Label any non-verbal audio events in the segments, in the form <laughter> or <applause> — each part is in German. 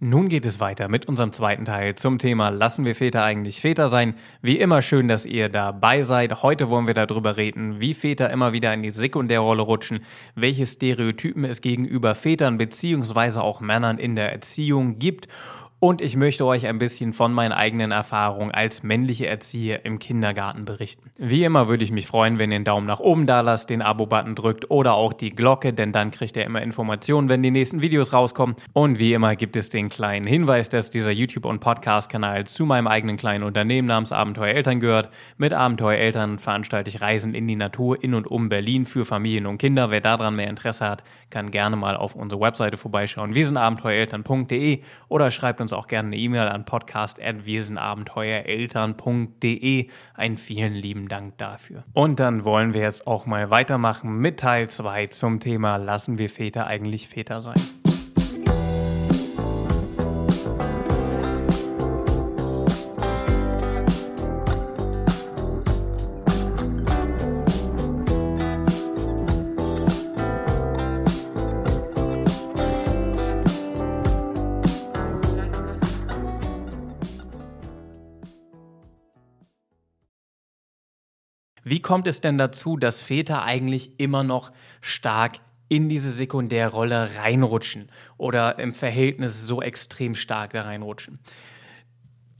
Nun geht es weiter mit unserem zweiten Teil zum Thema Lassen wir Väter eigentlich Väter sein? Wie immer schön, dass ihr dabei seid. Heute wollen wir darüber reden, wie Väter immer wieder in die Sekundärrolle rutschen, welche Stereotypen es gegenüber Vätern bzw. auch Männern in der Erziehung gibt und ich möchte euch ein bisschen von meinen eigenen Erfahrungen als männliche Erzieher im Kindergarten berichten. Wie immer würde ich mich freuen, wenn ihr einen Daumen nach oben da lasst, den Abo-Button drückt oder auch die Glocke, denn dann kriegt ihr immer Informationen, wenn die nächsten Videos rauskommen. Und wie immer gibt es den kleinen Hinweis, dass dieser YouTube- und Podcast-Kanal zu meinem eigenen kleinen Unternehmen namens Abenteuer Eltern gehört. Mit Abenteuer Eltern veranstalte ich Reisen in die Natur in und um Berlin für Familien und Kinder. Wer daran mehr Interesse hat, kann gerne mal auf unsere Webseite vorbeischauen. Wir sind abenteuereltern.de oder schreibt uns uns auch gerne eine E-Mail an podcast.wirsenabenteuereltern.de. Einen vielen lieben Dank dafür. Und dann wollen wir jetzt auch mal weitermachen mit Teil 2 zum Thema Lassen wir Väter eigentlich Väter sein? Wie kommt es denn dazu, dass Väter eigentlich immer noch stark in diese Sekundärrolle reinrutschen oder im Verhältnis so extrem stark da reinrutschen?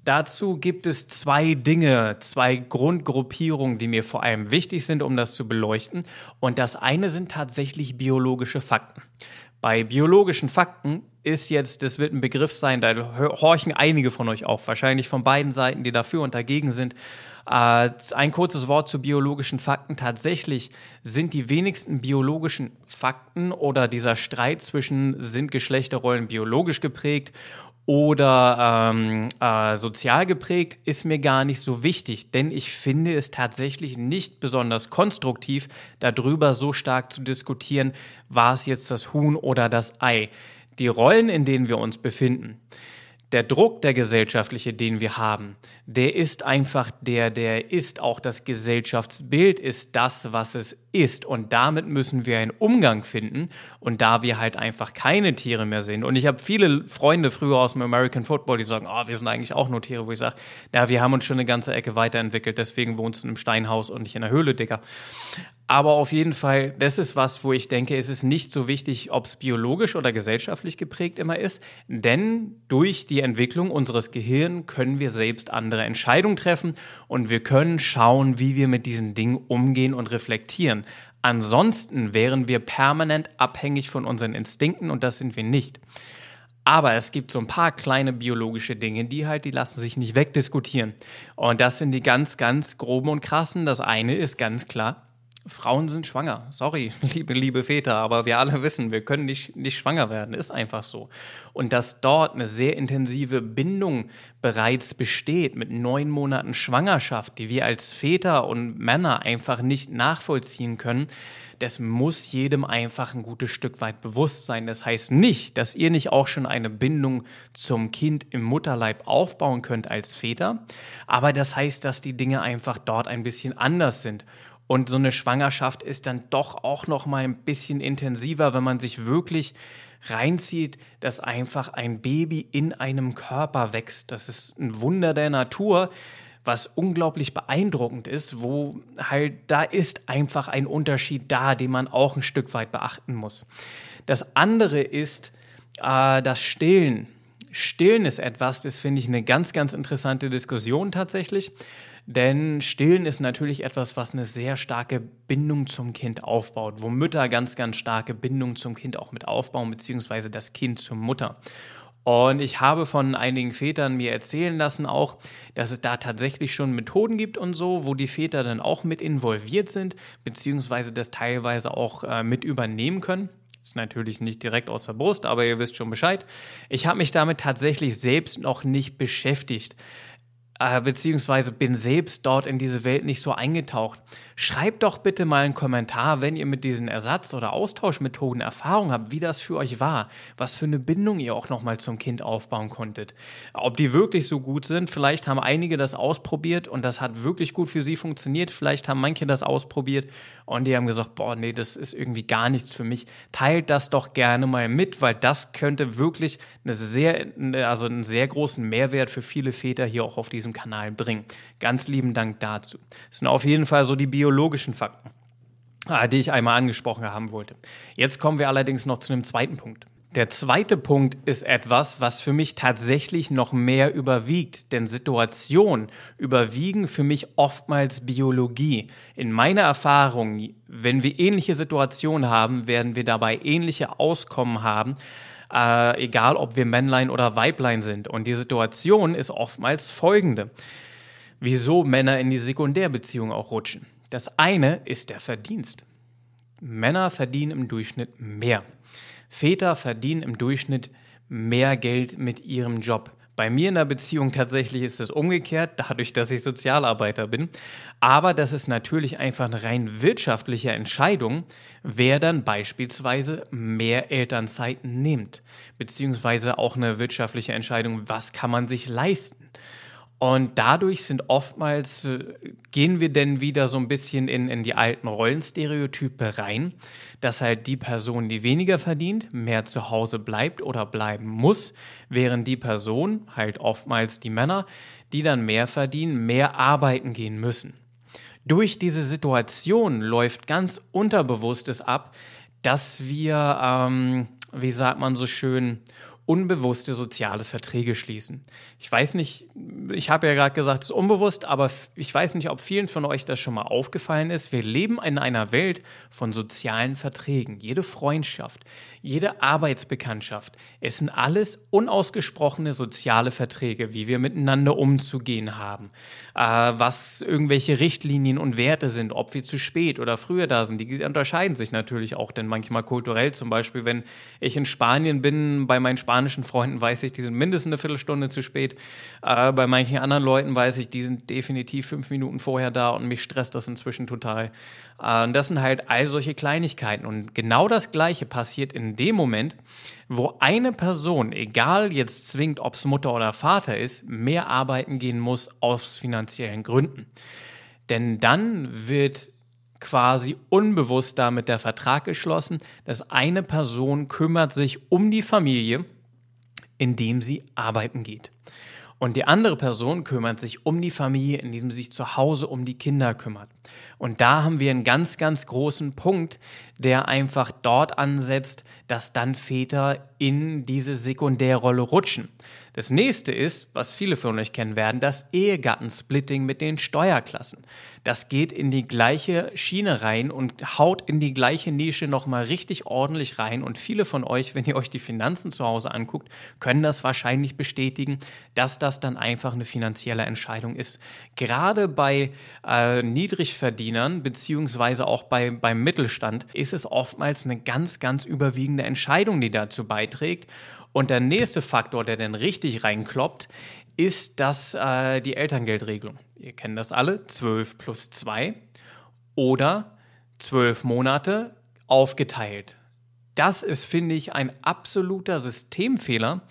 Dazu gibt es zwei Dinge, zwei Grundgruppierungen, die mir vor allem wichtig sind, um das zu beleuchten. Und das eine sind tatsächlich biologische Fakten. Bei biologischen Fakten ist jetzt, das wird ein Begriff sein, da horchen einige von euch auf, wahrscheinlich von beiden Seiten, die dafür und dagegen sind. Äh, ein kurzes Wort zu biologischen Fakten. Tatsächlich sind die wenigsten biologischen Fakten oder dieser Streit zwischen sind Geschlechterrollen biologisch geprägt oder ähm, äh, sozial geprägt, ist mir gar nicht so wichtig, denn ich finde es tatsächlich nicht besonders konstruktiv, darüber so stark zu diskutieren, war es jetzt das Huhn oder das Ei. Die Rollen, in denen wir uns befinden, der Druck, der gesellschaftliche, den wir haben, der ist einfach der, der ist. Auch das Gesellschaftsbild ist das, was es ist. Und damit müssen wir einen Umgang finden. Und da wir halt einfach keine Tiere mehr sind. Und ich habe viele Freunde früher aus dem American Football, die sagen, oh, wir sind eigentlich auch nur Tiere, wo ich sage, na, wir haben uns schon eine ganze Ecke weiterentwickelt. Deswegen wohnst du in einem Steinhaus und nicht in einer Höhle, Dicker. Aber auf jeden Fall, das ist was, wo ich denke, es ist nicht so wichtig, ob es biologisch oder gesellschaftlich geprägt immer ist. Denn durch die Entwicklung unseres Gehirns können wir selbst andere Entscheidungen treffen und wir können schauen, wie wir mit diesen Dingen umgehen und reflektieren. Ansonsten wären wir permanent abhängig von unseren Instinkten und das sind wir nicht. Aber es gibt so ein paar kleine biologische Dinge, die halt, die lassen sich nicht wegdiskutieren. Und das sind die ganz, ganz groben und krassen. Das eine ist ganz klar, Frauen sind schwanger. Sorry, <laughs> liebe, liebe Väter, aber wir alle wissen, wir können nicht, nicht schwanger werden. Ist einfach so. Und dass dort eine sehr intensive Bindung bereits besteht mit neun Monaten Schwangerschaft, die wir als Väter und Männer einfach nicht nachvollziehen können, das muss jedem einfach ein gutes Stück weit bewusst sein. Das heißt nicht, dass ihr nicht auch schon eine Bindung zum Kind im Mutterleib aufbauen könnt als Väter, aber das heißt, dass die Dinge einfach dort ein bisschen anders sind. Und so eine Schwangerschaft ist dann doch auch noch mal ein bisschen intensiver, wenn man sich wirklich reinzieht, dass einfach ein Baby in einem Körper wächst. Das ist ein Wunder der Natur, was unglaublich beeindruckend ist, wo halt da ist einfach ein Unterschied da, den man auch ein Stück weit beachten muss. Das andere ist äh, das Stillen. Stillen ist etwas, das finde ich eine ganz, ganz interessante Diskussion tatsächlich. Denn Stillen ist natürlich etwas, was eine sehr starke Bindung zum Kind aufbaut, wo Mütter ganz, ganz starke Bindung zum Kind auch mit aufbauen, beziehungsweise das Kind zur Mutter. Und ich habe von einigen Vätern mir erzählen lassen auch, dass es da tatsächlich schon Methoden gibt und so, wo die Väter dann auch mit involviert sind, beziehungsweise das teilweise auch äh, mit übernehmen können. Ist natürlich nicht direkt aus der Brust, aber ihr wisst schon Bescheid. Ich habe mich damit tatsächlich selbst noch nicht beschäftigt. Äh, beziehungsweise bin selbst dort in diese Welt nicht so eingetaucht. Schreibt doch bitte mal einen Kommentar, wenn ihr mit diesen Ersatz- oder Austauschmethoden Erfahrung habt, wie das für euch war, was für eine Bindung ihr auch nochmal zum Kind aufbauen konntet. Ob die wirklich so gut sind, vielleicht haben einige das ausprobiert und das hat wirklich gut für sie funktioniert, vielleicht haben manche das ausprobiert und die haben gesagt, boah, nee, das ist irgendwie gar nichts für mich. Teilt das doch gerne mal mit, weil das könnte wirklich eine sehr, also einen sehr großen Mehrwert für viele Väter hier auch auf diesem Kanal bringen. Ganz lieben Dank dazu. Das sind auf jeden Fall so die biologischen Fakten, ah, die ich einmal angesprochen haben wollte. Jetzt kommen wir allerdings noch zu einem zweiten Punkt. Der zweite Punkt ist etwas, was für mich tatsächlich noch mehr überwiegt, denn Situationen überwiegen für mich oftmals Biologie. In meiner Erfahrung, wenn wir ähnliche Situationen haben, werden wir dabei ähnliche Auskommen haben, äh, egal ob wir Männlein oder Weiblein sind. Und die Situation ist oftmals folgende. Wieso Männer in die Sekundärbeziehung auch rutschen. Das eine ist der Verdienst. Männer verdienen im Durchschnitt mehr. Väter verdienen im Durchschnitt mehr Geld mit ihrem Job. Bei mir in der Beziehung tatsächlich ist es umgekehrt, dadurch, dass ich Sozialarbeiter bin. Aber das ist natürlich einfach eine rein wirtschaftliche Entscheidung, wer dann beispielsweise mehr Elternzeit nimmt. Beziehungsweise auch eine wirtschaftliche Entscheidung, was kann man sich leisten. Und dadurch sind oftmals, äh, gehen wir denn wieder so ein bisschen in, in die alten Rollenstereotype rein, dass halt die Person, die weniger verdient, mehr zu Hause bleibt oder bleiben muss, während die Person, halt oftmals die Männer, die dann mehr verdienen, mehr arbeiten gehen müssen. Durch diese Situation läuft ganz Unterbewusstes ab, dass wir, ähm, wie sagt man so schön, unbewusste soziale Verträge schließen. Ich weiß nicht, ich habe ja gerade gesagt, es ist unbewusst, aber ich weiß nicht, ob vielen von euch das schon mal aufgefallen ist. Wir leben in einer Welt von sozialen Verträgen. Jede Freundschaft, jede Arbeitsbekanntschaft, es sind alles unausgesprochene soziale Verträge, wie wir miteinander umzugehen haben, äh, was irgendwelche Richtlinien und Werte sind, ob wir zu spät oder früher da sind. Die unterscheiden sich natürlich auch, denn manchmal kulturell, zum Beispiel, wenn ich in Spanien bin, bei meinen Spanien spanischen Freunden weiß ich, die sind mindestens eine Viertelstunde zu spät. Äh, bei manchen anderen Leuten weiß ich, die sind definitiv fünf Minuten vorher da und mich stresst das inzwischen total. Äh, und das sind halt all solche Kleinigkeiten. Und genau das Gleiche passiert in dem Moment, wo eine Person, egal jetzt zwingt, ob es Mutter oder Vater ist, mehr arbeiten gehen muss aus finanziellen Gründen. Denn dann wird quasi unbewusst damit der Vertrag geschlossen, dass eine Person kümmert sich um die Familie indem sie arbeiten geht. Und die andere Person kümmert sich um die Familie, indem sie sich zu Hause um die Kinder kümmert. Und da haben wir einen ganz, ganz großen Punkt, der einfach dort ansetzt, dass dann Väter in diese Sekundärrolle rutschen. Das nächste ist, was viele von euch kennen werden, das Ehegattensplitting mit den Steuerklassen. Das geht in die gleiche Schiene rein und haut in die gleiche Nische nochmal richtig ordentlich rein. Und viele von euch, wenn ihr euch die Finanzen zu Hause anguckt, können das wahrscheinlich bestätigen, dass das dann einfach eine finanzielle Entscheidung ist. Gerade bei äh, Niedrigverdienern beziehungsweise auch bei, beim Mittelstand ist es oftmals eine ganz, ganz überwiegende Entscheidung, die dazu beiträgt. Und der nächste Faktor, der dann richtig reinkloppt, ist das äh, die Elterngeldregelung. Ihr kennt das alle, 12 plus 2 oder 12 Monate aufgeteilt. Das ist, finde ich, ein absoluter Systemfehler,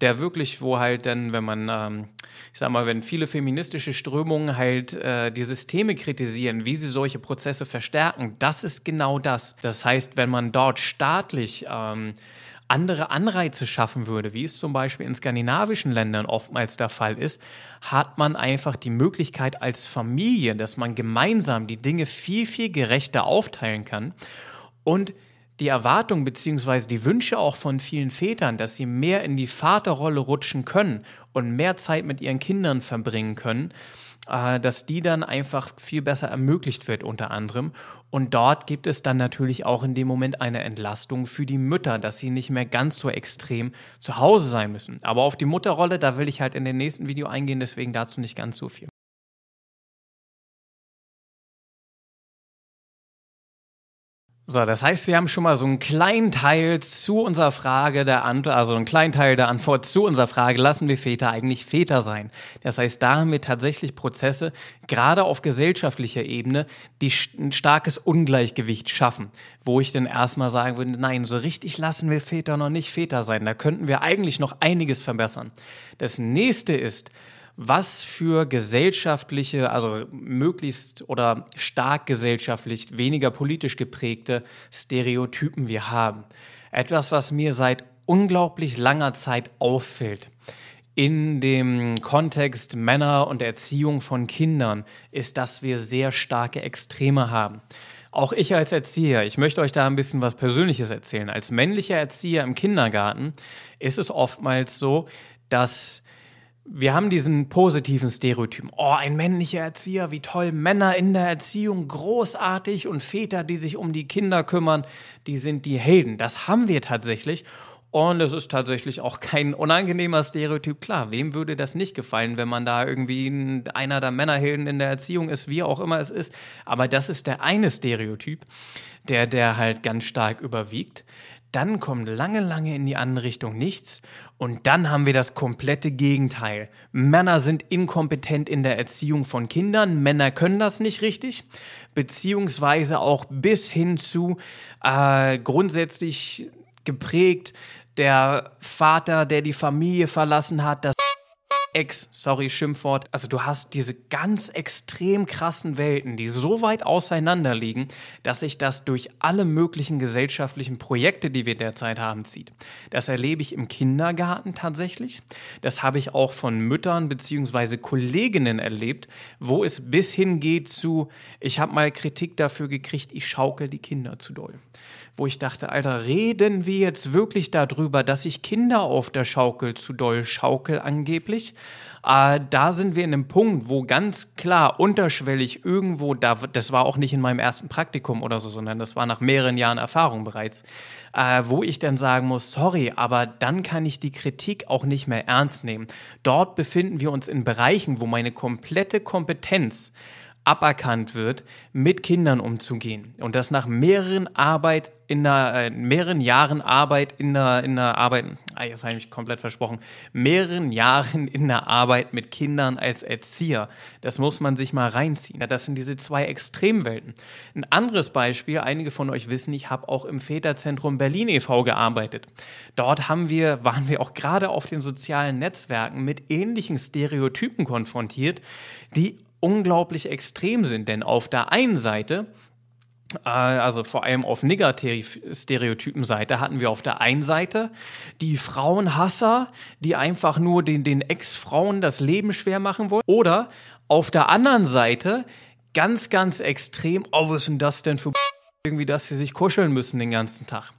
der wirklich, wo halt dann, wenn man, ähm, ich sag mal, wenn viele feministische Strömungen halt äh, die Systeme kritisieren, wie sie solche Prozesse verstärken, das ist genau das. Das heißt, wenn man dort staatlich ähm, andere Anreize schaffen würde, wie es zum Beispiel in skandinavischen Ländern oftmals der Fall ist, hat man einfach die Möglichkeit als Familie, dass man gemeinsam die Dinge viel, viel gerechter aufteilen kann und die Erwartung bzw. die Wünsche auch von vielen Vätern, dass sie mehr in die Vaterrolle rutschen können und mehr Zeit mit ihren Kindern verbringen können, äh, dass die dann einfach viel besser ermöglicht wird unter anderem. Und dort gibt es dann natürlich auch in dem Moment eine Entlastung für die Mütter, dass sie nicht mehr ganz so extrem zu Hause sein müssen. Aber auf die Mutterrolle, da will ich halt in dem nächsten Video eingehen, deswegen dazu nicht ganz so viel. So, das heißt, wir haben schon mal so einen kleinen Teil zu unserer Frage der Antwort, also einen kleinen Teil der Antwort zu unserer Frage, lassen wir Väter eigentlich Väter sein? Das heißt, da haben wir tatsächlich Prozesse, gerade auf gesellschaftlicher Ebene, die ein starkes Ungleichgewicht schaffen, wo ich dann erstmal sagen würde, nein, so richtig lassen wir Väter noch nicht Väter sein. Da könnten wir eigentlich noch einiges verbessern. Das nächste ist, was für gesellschaftliche, also möglichst oder stark gesellschaftlich, weniger politisch geprägte Stereotypen wir haben. Etwas, was mir seit unglaublich langer Zeit auffällt in dem Kontext Männer und Erziehung von Kindern, ist, dass wir sehr starke Extreme haben. Auch ich als Erzieher, ich möchte euch da ein bisschen was Persönliches erzählen. Als männlicher Erzieher im Kindergarten ist es oftmals so, dass wir haben diesen positiven Stereotypen. Oh, ein männlicher Erzieher, wie toll. Männer in der Erziehung, großartig. Und Väter, die sich um die Kinder kümmern, die sind die Helden. Das haben wir tatsächlich. Und es ist tatsächlich auch kein unangenehmer Stereotyp. Klar, wem würde das nicht gefallen, wenn man da irgendwie einer der Männerhelden in der Erziehung ist, wie auch immer es ist. Aber das ist der eine Stereotyp, der, der halt ganz stark überwiegt dann kommt lange, lange in die andere Richtung nichts und dann haben wir das komplette Gegenteil. Männer sind inkompetent in der Erziehung von Kindern, Männer können das nicht richtig, beziehungsweise auch bis hin zu äh, grundsätzlich geprägt, der Vater, der die Familie verlassen hat, das Ex, sorry, Schimpfwort. Also du hast diese ganz extrem krassen Welten, die so weit auseinander liegen, dass sich das durch alle möglichen gesellschaftlichen Projekte, die wir derzeit haben, zieht. Das erlebe ich im Kindergarten tatsächlich. Das habe ich auch von Müttern bzw. Kolleginnen erlebt, wo es bis hin geht zu, ich habe mal Kritik dafür gekriegt, ich schaukel die Kinder zu doll wo ich dachte, Alter, reden wir jetzt wirklich darüber, dass ich Kinder auf der Schaukel zu doll schaukel angeblich? Äh, da sind wir in einem Punkt, wo ganz klar unterschwellig irgendwo, da, das war auch nicht in meinem ersten Praktikum oder so, sondern das war nach mehreren Jahren Erfahrung bereits, äh, wo ich dann sagen muss, sorry, aber dann kann ich die Kritik auch nicht mehr ernst nehmen. Dort befinden wir uns in Bereichen, wo meine komplette Kompetenz aberkannt wird, mit Kindern umzugehen. Und das nach mehreren Arbeit in der, äh, mehreren Jahren Arbeit in der, in der Arbeit, ah, jetzt habe ich mich komplett versprochen, mehreren Jahren in der Arbeit mit Kindern als Erzieher. Das muss man sich mal reinziehen. Das sind diese zwei Extremwelten. Ein anderes Beispiel, einige von euch wissen, ich habe auch im Väterzentrum Berlin e.V. gearbeitet. Dort haben wir, waren wir auch gerade auf den sozialen Netzwerken mit ähnlichen Stereotypen konfrontiert, die unglaublich extrem sind. Denn auf der einen Seite, äh, also vor allem auf Negativ-Stereotypen-Seite, hatten wir auf der einen Seite die Frauenhasser, die einfach nur den, den Ex-Frauen das Leben schwer machen wollen. Oder auf der anderen Seite ganz, ganz extrem, oh, was ist denn das denn für irgendwie, dass sie sich kuscheln müssen den ganzen Tag.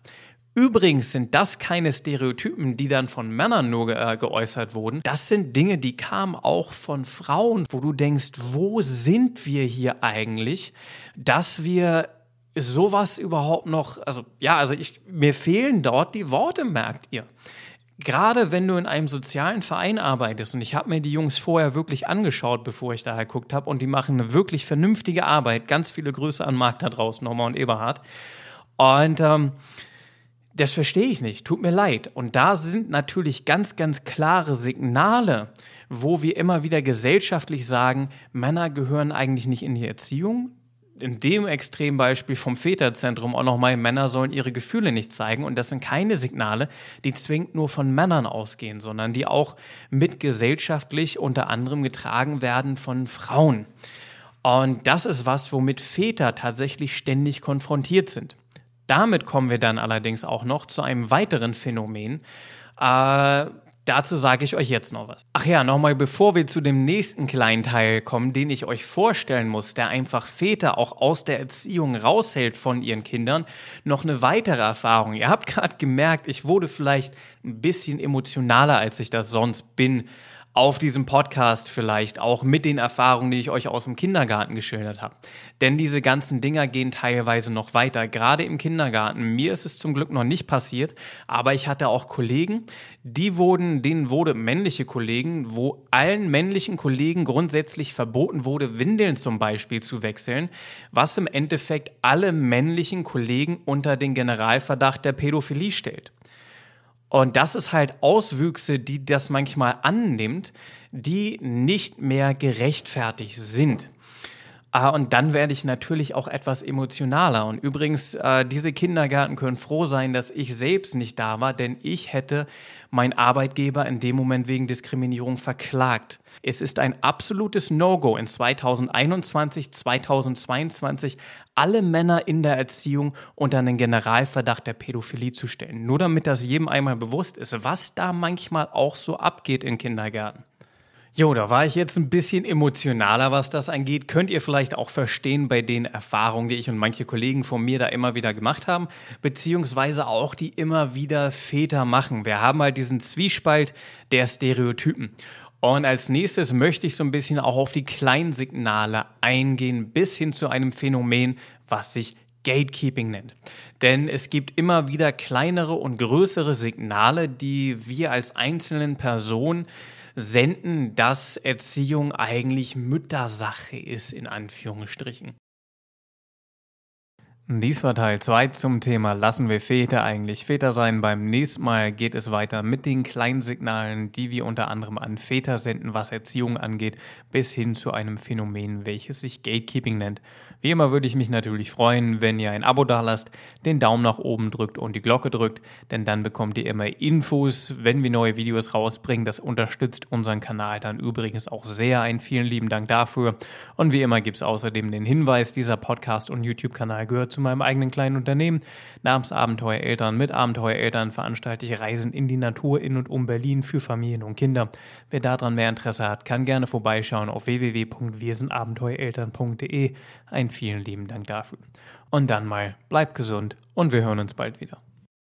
Übrigens sind das keine Stereotypen, die dann von Männern nur äh, geäußert wurden. Das sind Dinge, die kamen auch von Frauen, wo du denkst, wo sind wir hier eigentlich, dass wir sowas überhaupt noch, also ja, also ich, mir fehlen dort die Worte, merkt ihr. Gerade wenn du in einem sozialen Verein arbeitest, und ich habe mir die Jungs vorher wirklich angeschaut, bevor ich da geguckt habe, und die machen eine wirklich vernünftige Arbeit. Ganz viele Grüße an Marc da draußen, Norma und Eberhard. Und ähm, das verstehe ich nicht, tut mir leid. Und da sind natürlich ganz, ganz klare Signale, wo wir immer wieder gesellschaftlich sagen, Männer gehören eigentlich nicht in die Erziehung. In dem Extrembeispiel vom Väterzentrum auch nochmal, Männer sollen ihre Gefühle nicht zeigen. Und das sind keine Signale, die zwingend nur von Männern ausgehen, sondern die auch mit gesellschaftlich unter anderem getragen werden von Frauen. Und das ist was, womit Väter tatsächlich ständig konfrontiert sind. Damit kommen wir dann allerdings auch noch zu einem weiteren Phänomen. Äh, dazu sage ich euch jetzt noch was. Ach ja, nochmal bevor wir zu dem nächsten kleinen Teil kommen, den ich euch vorstellen muss, der einfach Väter auch aus der Erziehung raushält von ihren Kindern, noch eine weitere Erfahrung. Ihr habt <laughs> gerade gemerkt, ich wurde vielleicht ein bisschen emotionaler, als ich das sonst bin auf diesem Podcast vielleicht auch mit den Erfahrungen, die ich euch aus dem Kindergarten geschildert habe. Denn diese ganzen Dinger gehen teilweise noch weiter, gerade im Kindergarten. Mir ist es zum Glück noch nicht passiert, aber ich hatte auch Kollegen, die wurden, denen wurde männliche Kollegen, wo allen männlichen Kollegen grundsätzlich verboten wurde, Windeln zum Beispiel zu wechseln, was im Endeffekt alle männlichen Kollegen unter den Generalverdacht der Pädophilie stellt. Und das ist halt Auswüchse, die das manchmal annimmt, die nicht mehr gerechtfertigt sind. Ah, und dann werde ich natürlich auch etwas emotionaler. Und übrigens, äh, diese Kindergärten können froh sein, dass ich selbst nicht da war, denn ich hätte meinen Arbeitgeber in dem Moment wegen Diskriminierung verklagt. Es ist ein absolutes No-Go in 2021, 2022 alle Männer in der Erziehung unter einen Generalverdacht der Pädophilie zu stellen. Nur damit das jedem einmal bewusst ist, was da manchmal auch so abgeht in Kindergärten. Jo, da war ich jetzt ein bisschen emotionaler, was das angeht. Könnt ihr vielleicht auch verstehen bei den Erfahrungen, die ich und manche Kollegen von mir da immer wieder gemacht haben, beziehungsweise auch die immer wieder Väter machen. Wir haben halt diesen Zwiespalt der Stereotypen. Und als nächstes möchte ich so ein bisschen auch auf die Kleinsignale eingehen, bis hin zu einem Phänomen, was sich Gatekeeping nennt. Denn es gibt immer wieder kleinere und größere Signale, die wir als einzelnen Personen senden, dass Erziehung eigentlich Müttersache ist, in Anführungsstrichen. Dies war Teil 2 zum Thema Lassen wir Väter eigentlich Väter sein. Beim nächsten Mal geht es weiter mit den kleinen Signalen, die wir unter anderem an Väter senden, was Erziehung angeht, bis hin zu einem Phänomen, welches sich Gatekeeping nennt. Wie immer würde ich mich natürlich freuen, wenn ihr ein Abo dalasst, den Daumen nach oben drückt und die Glocke drückt, denn dann bekommt ihr immer Infos, wenn wir neue Videos rausbringen. Das unterstützt unseren Kanal dann übrigens auch sehr. Einen vielen lieben Dank dafür. Und wie immer gibt es außerdem den Hinweis, dieser Podcast und YouTube-Kanal gehört zu meinem eigenen kleinen Unternehmen. Namens Abenteuereltern mit Abenteuereltern veranstalte ich Reisen in die Natur in und um Berlin für Familien und Kinder. Wer daran mehr Interesse hat, kann gerne vorbeischauen auf www.wirsindabenteuereltern.de. Vielen lieben Dank dafür. Und dann mal, bleibt gesund und wir hören uns bald wieder.